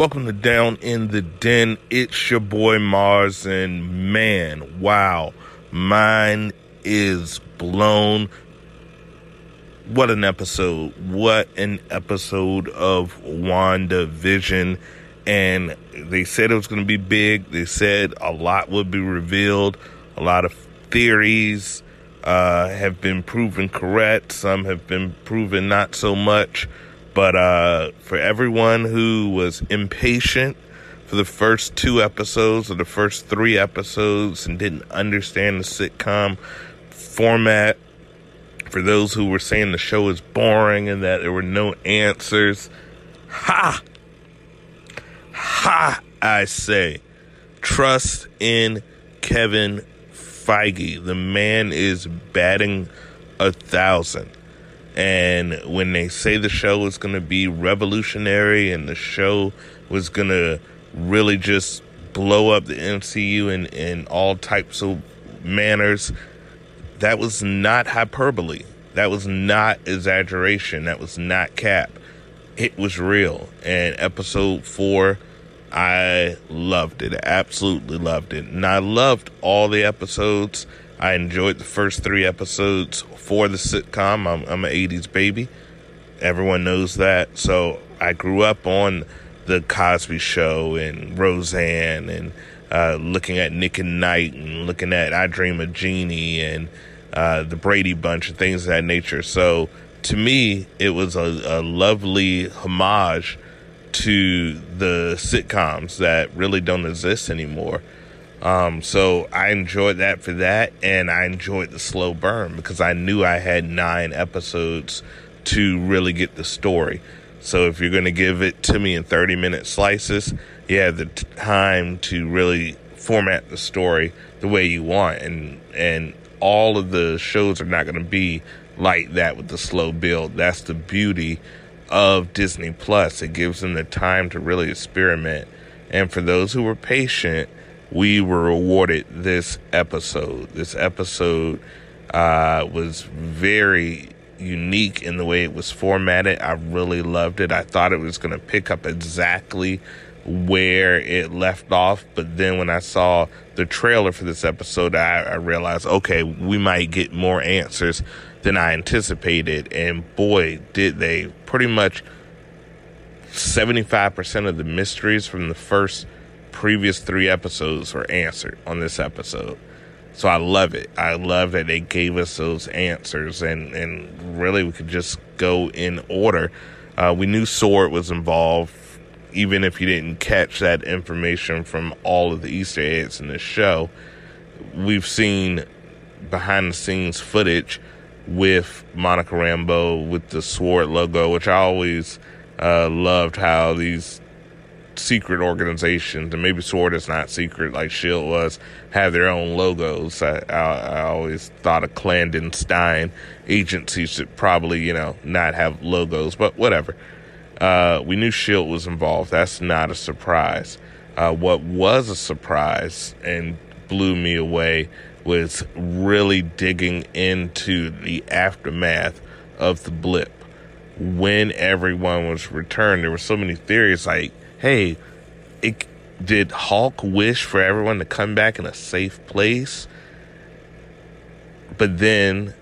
Welcome to Down in the Den. It's your boy Mars, and man, wow, mine is blown. What an episode! What an episode of WandaVision. And they said it was going to be big. They said a lot would be revealed. A lot of theories uh, have been proven correct. Some have been proven not so much. But uh, for everyone who was impatient for the first two episodes or the first three episodes and didn't understand the sitcom format, for those who were saying the show is boring and that there were no answers, ha! Ha! I say, trust in Kevin Feige. The man is batting a thousand. And when they say the show is going to be revolutionary and the show was going to really just blow up the MCU in, in all types of manners, that was not hyperbole. That was not exaggeration. That was not cap. It was real. And episode four, I loved it. Absolutely loved it. And I loved all the episodes. I enjoyed the first three episodes for the sitcom. I'm, I'm an 80s baby. Everyone knows that. So I grew up on the Cosby Show and Roseanne and uh, looking at Nick at Nite and looking at I Dream of Jeannie and uh, the Brady Bunch and things of that nature. So to me, it was a, a lovely homage to the sitcoms that really don't exist anymore. Um, so I enjoyed that for that, and I enjoyed the slow burn because I knew I had nine episodes to really get the story. So if you're going to give it to me in 30 minute slices, you have the time to really format the story the way you want, and and all of the shows are not going to be like that with the slow build. That's the beauty of Disney Plus. It gives them the time to really experiment. And for those who were patient, we were awarded this episode. This episode uh, was very unique in the way it was formatted. I really loved it. I thought it was going to pick up exactly where it left off, but then when I saw the trailer for this episode, I, I realized, okay, we might get more answers than I anticipated. And boy, did they pretty much 75% of the mysteries from the first previous three episodes were answered on this episode. So I love it. I love that they gave us those answers and, and really we could just go in order. Uh, we knew Sword was involved, even if you didn't catch that information from all of the Easter eggs in the show. We've seen behind the scenes footage with Monica Rambeau with the Sword logo, which I always uh, loved how these secret organizations, and maybe Sword is not secret like Shield was, have their own logos. I, I, I always thought a clandestine agency should probably, you know, not have logos, but whatever. Uh, we knew Shield was involved. That's not a surprise. Uh, what was a surprise and blew me away was really digging into the aftermath of the blip when everyone was returned. There were so many theories like hey, it, did Hulk wish for everyone to come back in a safe place? But then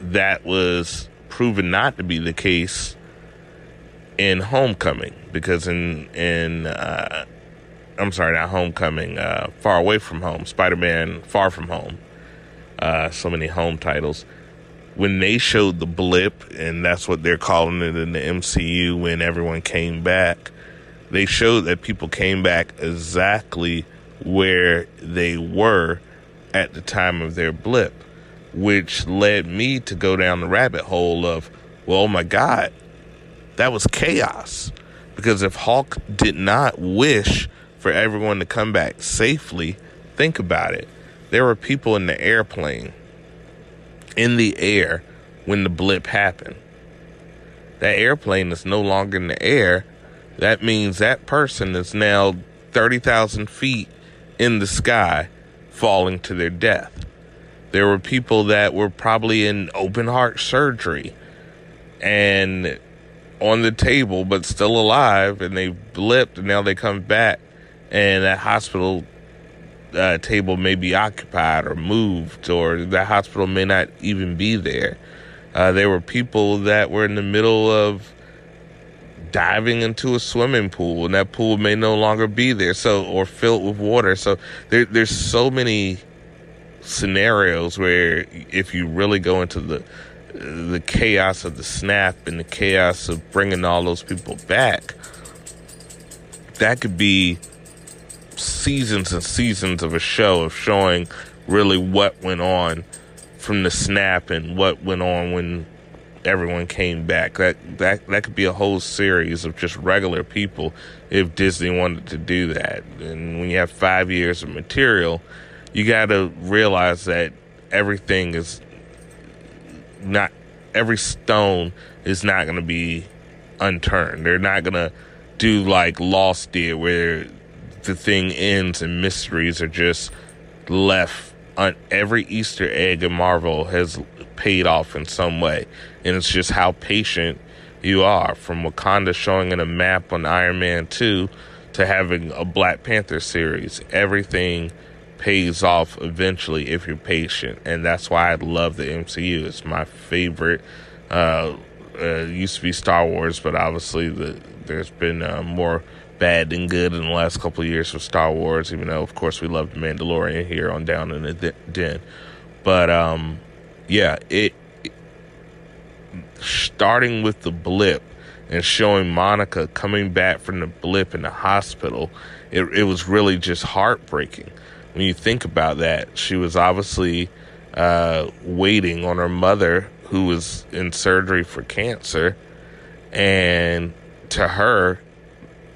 that was proven not to be the case in Homecoming because in in uh, I'm sorry, not Homecoming, uh, Far Away from Home, Spider-Man Far From Home. Uh, so many home titles. When they showed the blip, and that's what they're calling it in the MCU, when everyone came back, they showed that people came back exactly where they were at the time of their blip, which led me to go down the rabbit hole of, well, oh my God, that was chaos. Because if Hulk did not wish for everyone to come back safely, think about it. There were people in the airplane, in the air, when the blip happened. That airplane is no longer in the air that means that person is now 30,000 feet in the sky falling to their death. There were people that were probably in open heart surgery and on the table but still alive and they blipped and now they come back and that hospital uh, table may be occupied or moved or the hospital may not even be there uh, there were people that were in the middle of diving into a swimming pool and that pool may no longer be there so or filled with water. So there, there's so many scenarios where if you really go into the the chaos of the snap and the chaos of bringing all those people back, that could be seasons and seasons of a show of showing really what went on from the snap and what went on when everyone came back. That that that could be a whole series of just regular people if Disney wanted to do that. And when you have 5 years of material, you got to realize that everything is not every stone is not going to be unturned. They're not going to do like Lost did, where the thing ends and mysteries are just left. On every Easter egg in Marvel has paid off in some way, and it's just how patient you are. From Wakanda showing in a map on Iron Man two to having a Black Panther series, everything pays off eventually if you're patient, and that's why I love the MCU. It's my favorite. Uh, uh, used to be Star Wars, but obviously the, there's been uh, more bad than good in the last couple of years for Star Wars. Even though, of course, we love Mandalorian here on Down in the Den, but um, yeah, it, it starting with the blip and showing Monica coming back from the blip in the hospital, it, it was really just heartbreaking when you think about that, she was obviously uh, waiting on her mother who was in surgery for cancer. And to her,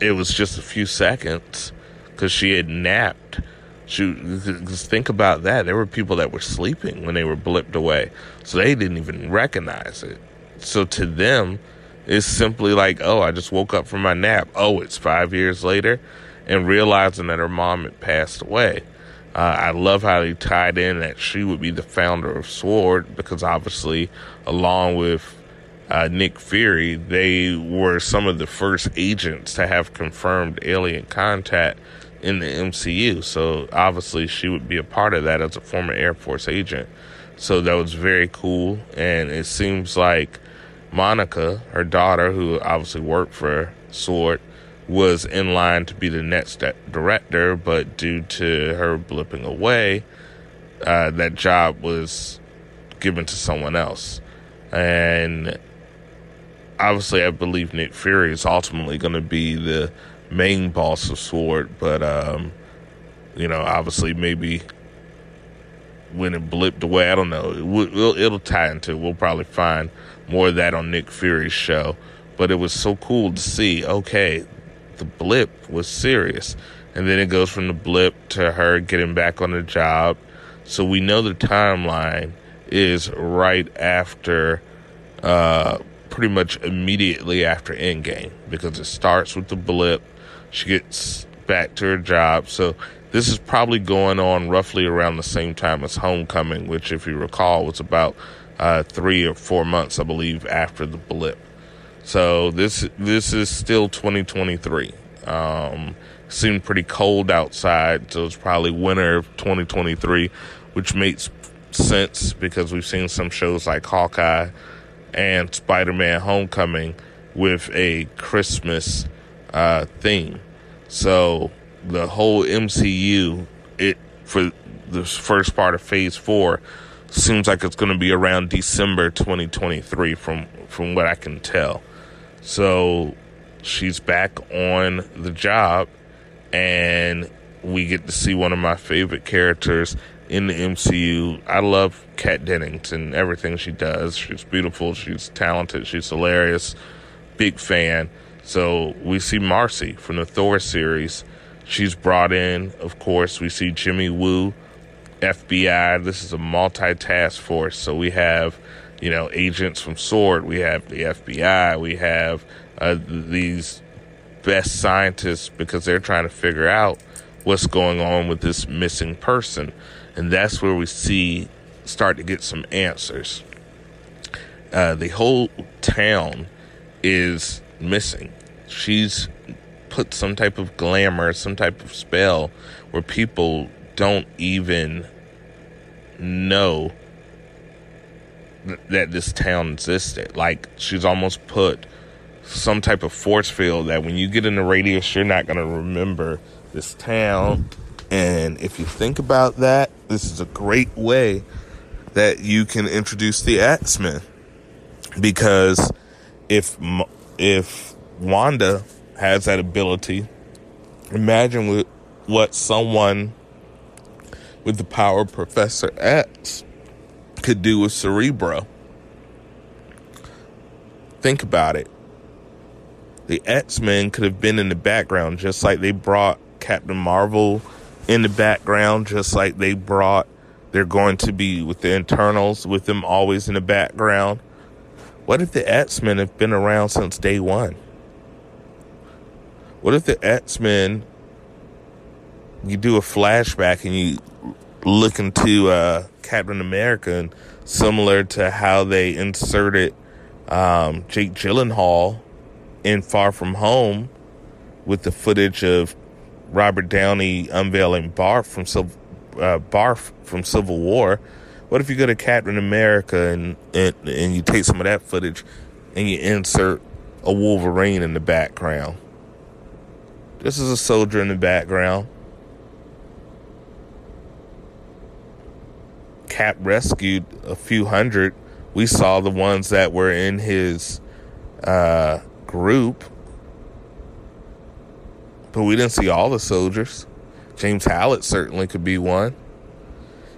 it was just a few seconds because she had napped. She, cause think about that. There were people that were sleeping when they were blipped away, so they didn't even recognize it. So to them, it's simply like, oh, I just woke up from my nap. Oh, it's five years later, and realizing that her mom had passed away. Uh, I love how they tied in that she would be the founder of SWORD because obviously, along with uh, Nick Fury, they were some of the first agents to have confirmed alien contact in the MCU. So obviously, she would be a part of that as a former Air Force agent. So that was very cool. And it seems like Monica, her daughter, who obviously worked for SWORD, was in line to be the next director, but due to her blipping away, uh, that job was given to someone else. And obviously, I believe Nick Fury is ultimately going to be the main boss of Sword, but, um, you know, obviously, maybe when it blipped away, I don't know. It will, it'll tie into We'll probably find more of that on Nick Fury's show. But it was so cool to see, okay, the blip was serious. And then it goes from the blip to her getting back on the job. So we know the timeline is right after, uh, pretty much immediately after Endgame because it starts with the blip. She gets back to her job. So this is probably going on roughly around the same time as Homecoming, which, if you recall, was about uh, three or four months, I believe, after the blip. So this this is still 2023. Um, seemed pretty cold outside, so it's probably winter of 2023, which makes sense because we've seen some shows like Hawkeye and Spider-Man: Homecoming with a Christmas uh, theme. So the whole MCU, it for the first part of Phase Four, seems like it's going to be around December 2023, from from what I can tell. So she's back on the job, and we get to see one of my favorite characters in the MCU. I love Kat Dennings and everything she does. She's beautiful, she's talented, she's hilarious. Big fan. So we see Marcy from the Thor series. She's brought in, of course. We see Jimmy Woo, FBI. This is a multi-task force. So we have you know, agents from SWORD. We have the FBI. We have uh, these best scientists because they're trying to figure out what's going on with this missing person. And that's where we see start to get some answers. Uh, the whole town is missing. She's put some type of glamour, some type of spell where people don't even know th- that this town existed. Like she's almost put some type of force field that when you get in the radius, you're not going to remember this town. And if you think about that, this is a great way that you can introduce the X-Men because if if Wanda has that ability, imagine what someone with the power of Professor X could do with Cerebro. Think about it. The X Men could have been in the background, just like they brought Captain Marvel in the background, just like they brought, they're going to be with the Eternals, with them always in the background. What if the X Men have been around since day one? What if the X Men, you do a flashback and you look into uh, Captain America, and similar to how they inserted um, Jake Gyllenhaal in Far From Home with the footage of Robert Downey unveiling Barf from uh, Barf from Civil War. What if you go to Captain America and, and and you take some of that footage and you insert a Wolverine in the background? This is a soldier in the background. Cap rescued a few hundred. We saw the ones that were in his uh, group, but we didn't see all the soldiers. James Howlett certainly could be one.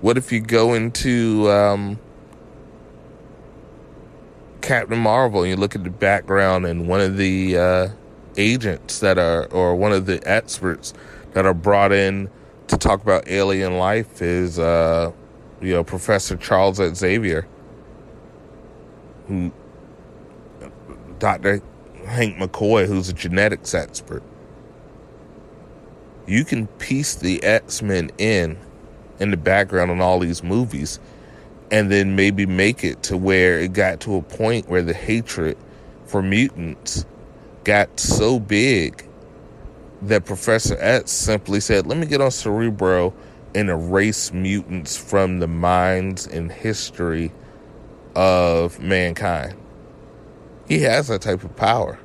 What if you go into um, Captain Marvel and you look at the background and one of the uh, agents that are, or one of the experts that are brought in to talk about alien life is uh, you know, Professor Charles Xavier, who, Dr. Hank McCoy, who's a genetics expert. You can piece the X Men in in the background in all these movies, and then maybe make it to where it got to a point where the hatred for mutants got so big that Professor X simply said, Let me get on Cerebro and erase mutants from the minds and history of mankind. He has that type of power.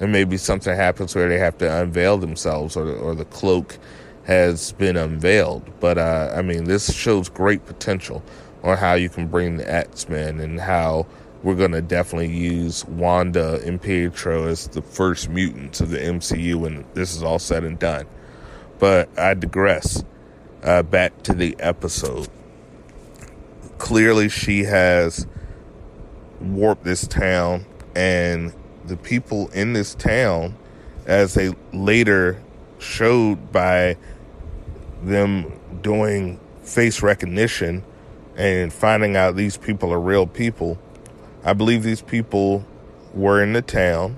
And maybe something happens where they have to unveil themselves or, or the cloak has been unveiled. But uh, I mean, this shows great potential on how you can bring the X Men and how we're going to definitely use Wanda and Pietro as the first mutants of the MCU when this is all said and done. But I digress uh, back to the episode. Clearly, she has warped this town, and the people in this town, as they later showed by them doing face recognition and finding out these people are real people, I believe these people were in the town.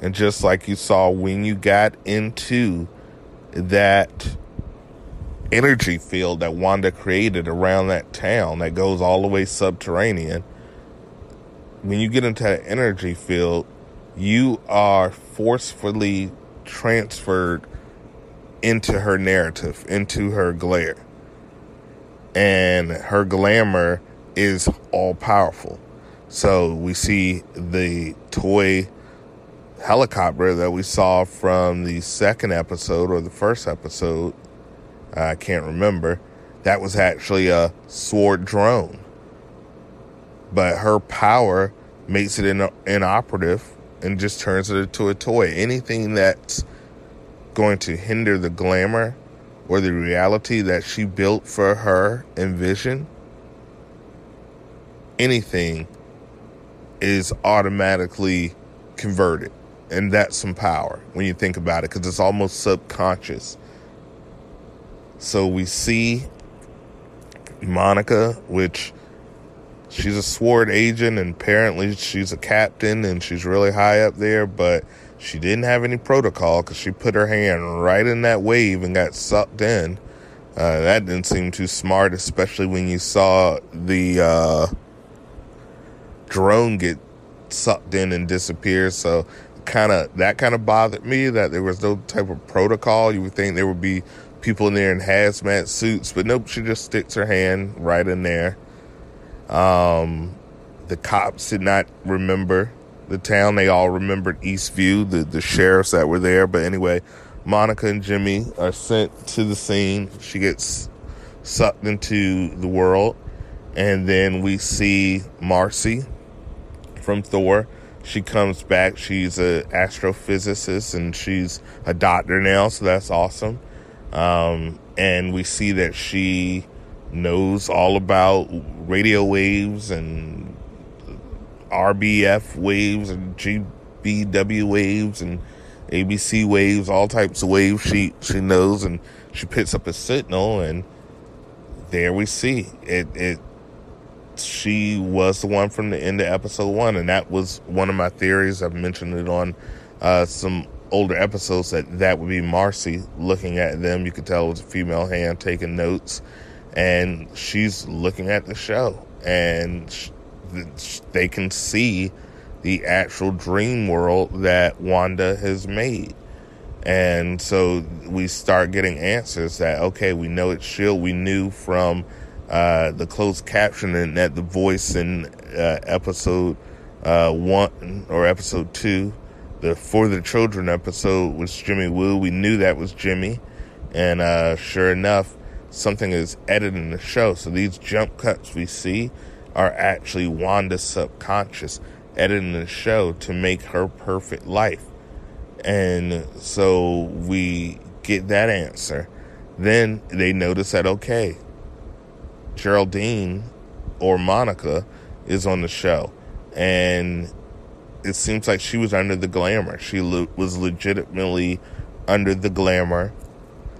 And just like you saw when you got into that energy field that Wanda created around that town that goes all the way subterranean. When you get into that energy field, you are forcefully transferred into her narrative, into her glare. And her glamour is all powerful. So we see the toy helicopter that we saw from the second episode or the first episode I can't remember. That was actually a sword drone. But her power makes it in, inoperative and just turns it into a toy. Anything that's going to hinder the glamour or the reality that she built for her and vision, anything is automatically converted. And that's some power when you think about it because it's almost subconscious so we see Monica, which she's a sword agent and apparently she's a captain and she's really high up there, but she didn't have any protocol because she put her hand right in that wave and got sucked in. Uh, that didn't seem too smart, especially when you saw the uh, drone get sucked in and disappears. So kind of that kind of bothered me that there was no type of protocol. You would think there would be people in there in hazmat suits, but nope, she just sticks her hand right in there. Um, the cops did not remember the town. They all remembered Eastview, the, the sheriffs that were there. But anyway, Monica and Jimmy are sent to the scene. She gets sucked into the world. And then we see Marcy from Thor. She comes back. She's an astrophysicist and she's a doctor now, so that's awesome. Um, and we see that she knows all about radio waves and RBF waves and GBW waves and ABC waves, all types of waves she she knows and she picks up a signal and there we see it it she was the one from the end of episode one and that was one of my theories i've mentioned it on uh, some older episodes that that would be marcy looking at them you could tell it was a female hand taking notes and she's looking at the show and they can see the actual dream world that Wanda has made. And so we start getting answers that, okay, we know it's Shield. We knew from uh, the closed captioning that the voice in uh, episode uh, one or episode two, the For the Children episode was Jimmy Woo. We knew that was Jimmy. And uh, sure enough, something is edited in the show. So these jump cuts we see are actually Wanda's subconscious editing the show to make her perfect life. And so we get that answer. Then they notice that, okay, Geraldine or Monica is on the show. And it seems like she was under the glamour. She was legitimately under the glamour.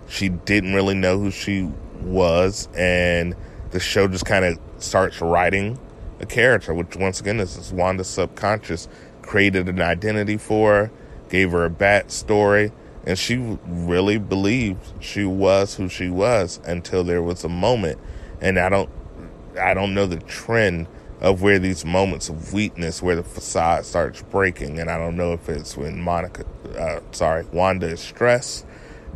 She didn't really know who she was. And the show just kind of starts writing a character, which once again is Wanda's subconscious created an identity for her, gave her a backstory, and she really believed she was who she was until there was a moment. And I don't, I don't know the trend of where these moments of weakness, where the facade starts breaking, and I don't know if it's when Monica, uh, sorry, Wanda is stressed.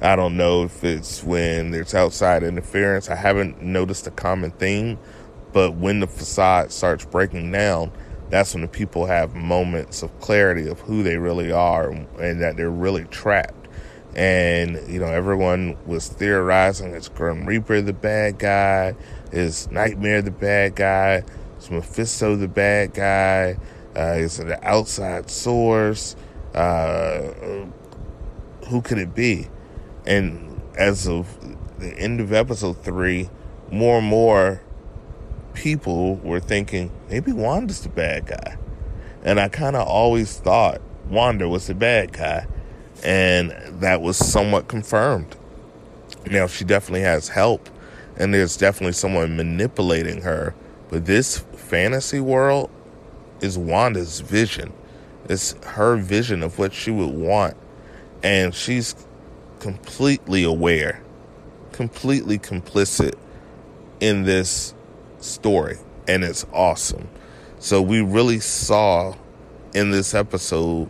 I don't know if it's when there's outside interference. I haven't noticed a common theme but when the facade starts breaking down, that's when the people have moments of clarity of who they really are and that they're really trapped. And, you know, everyone was theorizing is Grim Reaper the bad guy? Is Nightmare the bad guy? Is Mephisto the bad guy? Uh, is it an outside source? Uh, who could it be? And as of the end of episode three, more and more people were thinking maybe Wanda's the bad guy. And I kind of always thought Wanda was the bad guy. And that was somewhat confirmed. Now, she definitely has help, and there's definitely someone manipulating her. But this fantasy world is Wanda's vision. It's her vision of what she would want. And she's completely aware, completely complicit in this story, and it's awesome. So we really saw in this episode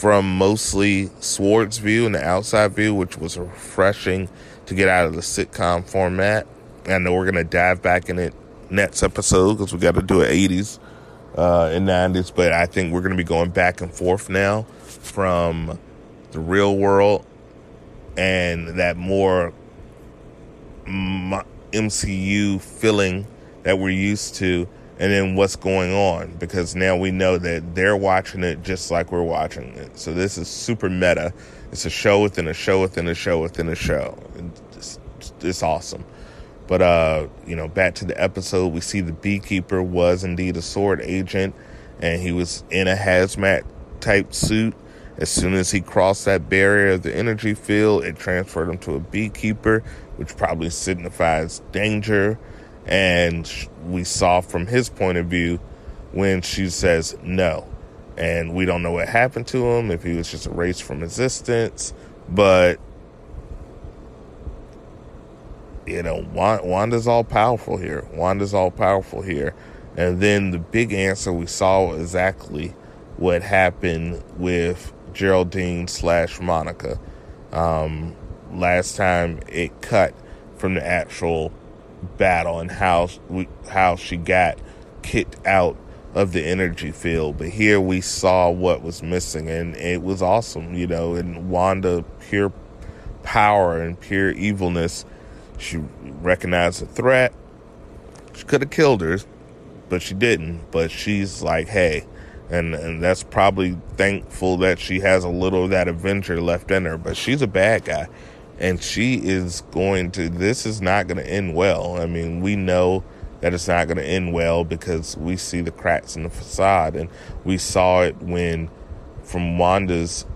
from mostly Sword's view and the outside view, which was refreshing to get out of the sitcom format. I know we're gonna dive back in it next episode because we got to do it 80s uh, and 90s, but I think we're gonna be going back and forth now from the real world and that more MCU feeling that we're used to and then what's going on because now we know that they're watching it just like we're watching it. So this is super meta. It's a show within a show within a show within a show. It's, it's awesome. But uh, you know, back to the episode, we see the beekeeper was indeed a sword agent, and he was in a hazmat type suit. As soon as he crossed that barrier of the energy field, it transferred him to a beekeeper, which probably signifies danger and we saw from his point of view when she says no. And we don't know what happened to him, if he was just erased from existence. But, you know, Wanda's all powerful here. Wanda's all powerful here. And then the big answer we saw exactly what happened with Geraldine slash Monica. Um, last time it cut from the actual battle and how we, how she got kicked out of the energy field. But here we saw what was missing, and it was awesome, you know. And Wanda, pure power and pure evilness, she recognized a threat. She could have killed her, but she didn't. But she's like, hey, and and that's probably thankful that she has a little of that Avenger left in her. But she's a bad guy, and she is going to. This is not going to end well. I mean, we know that it's not going to end well because we see the cracks in the facade, and we saw it when, from Wanda's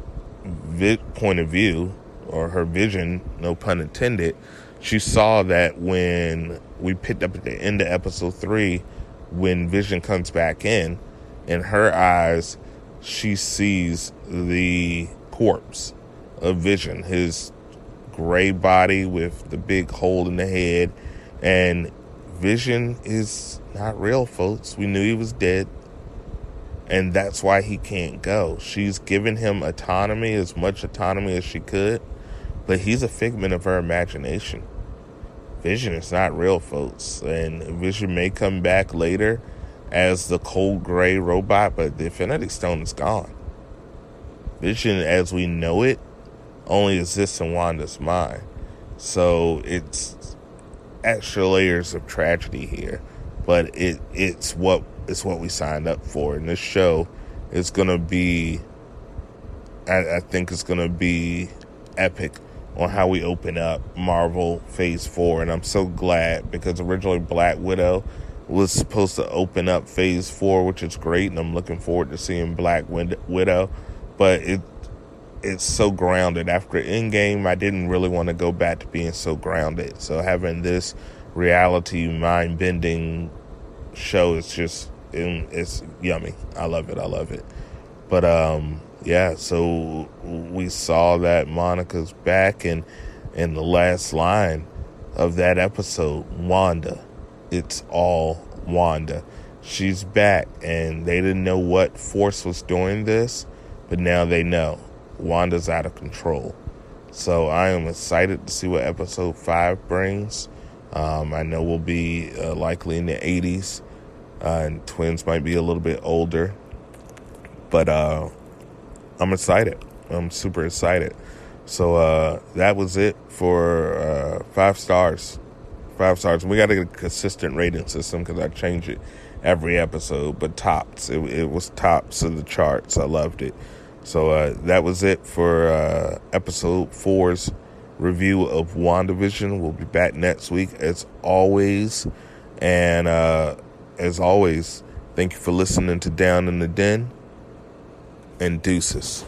vi- point of view or her vision, no pun intended, she saw that when we picked up at the end of episode three, when Vision comes back in, in her eyes, she sees the corpse of Vision, his gray body with the big hole in the head, and Vision is not real, folks. We knew he was dead. And that's why he can't go. She's given him autonomy, as much autonomy as she could, but he's a figment of her imagination. Vision is not real, folks. And Vision may come back later as the cold gray robot, but the Infinity Stone is gone. Vision, as we know it, only exists in Wanda's mind. So it's extra layers of tragedy here, but it it's what it's what we signed up for. And this show is gonna be, I, I think it's gonna be epic on how we open up Marvel Phase Four, and I'm so glad because originally Black Widow was supposed to open up Phase Four, which is great, and I'm looking forward to seeing Black Widow, but it it's so grounded. After Endgame, I didn't really want to go back to being so grounded. So having this reality, mind bending show is just it's yummy. I love it. I love it. But um, yeah. So we saw that Monica's back, and in the last line of that episode, Wanda. It's all Wanda. She's back, and they didn't know what force was doing this, but now they know. Wanda's out of control. So I am excited to see what episode five brings. Um, I know we'll be uh, likely in the 80s, uh, and twins might be a little bit older, but uh, I'm excited. I'm super excited. So uh, that was it for uh, five stars. Five stars. We got to get a consistent rating system because I change it every episode, but tops. It, it was tops of the charts. I loved it. So uh, that was it for uh, episode four's review of WandaVision. We'll be back next week as always. And uh, as always, thank you for listening to Down in the Den and deuces.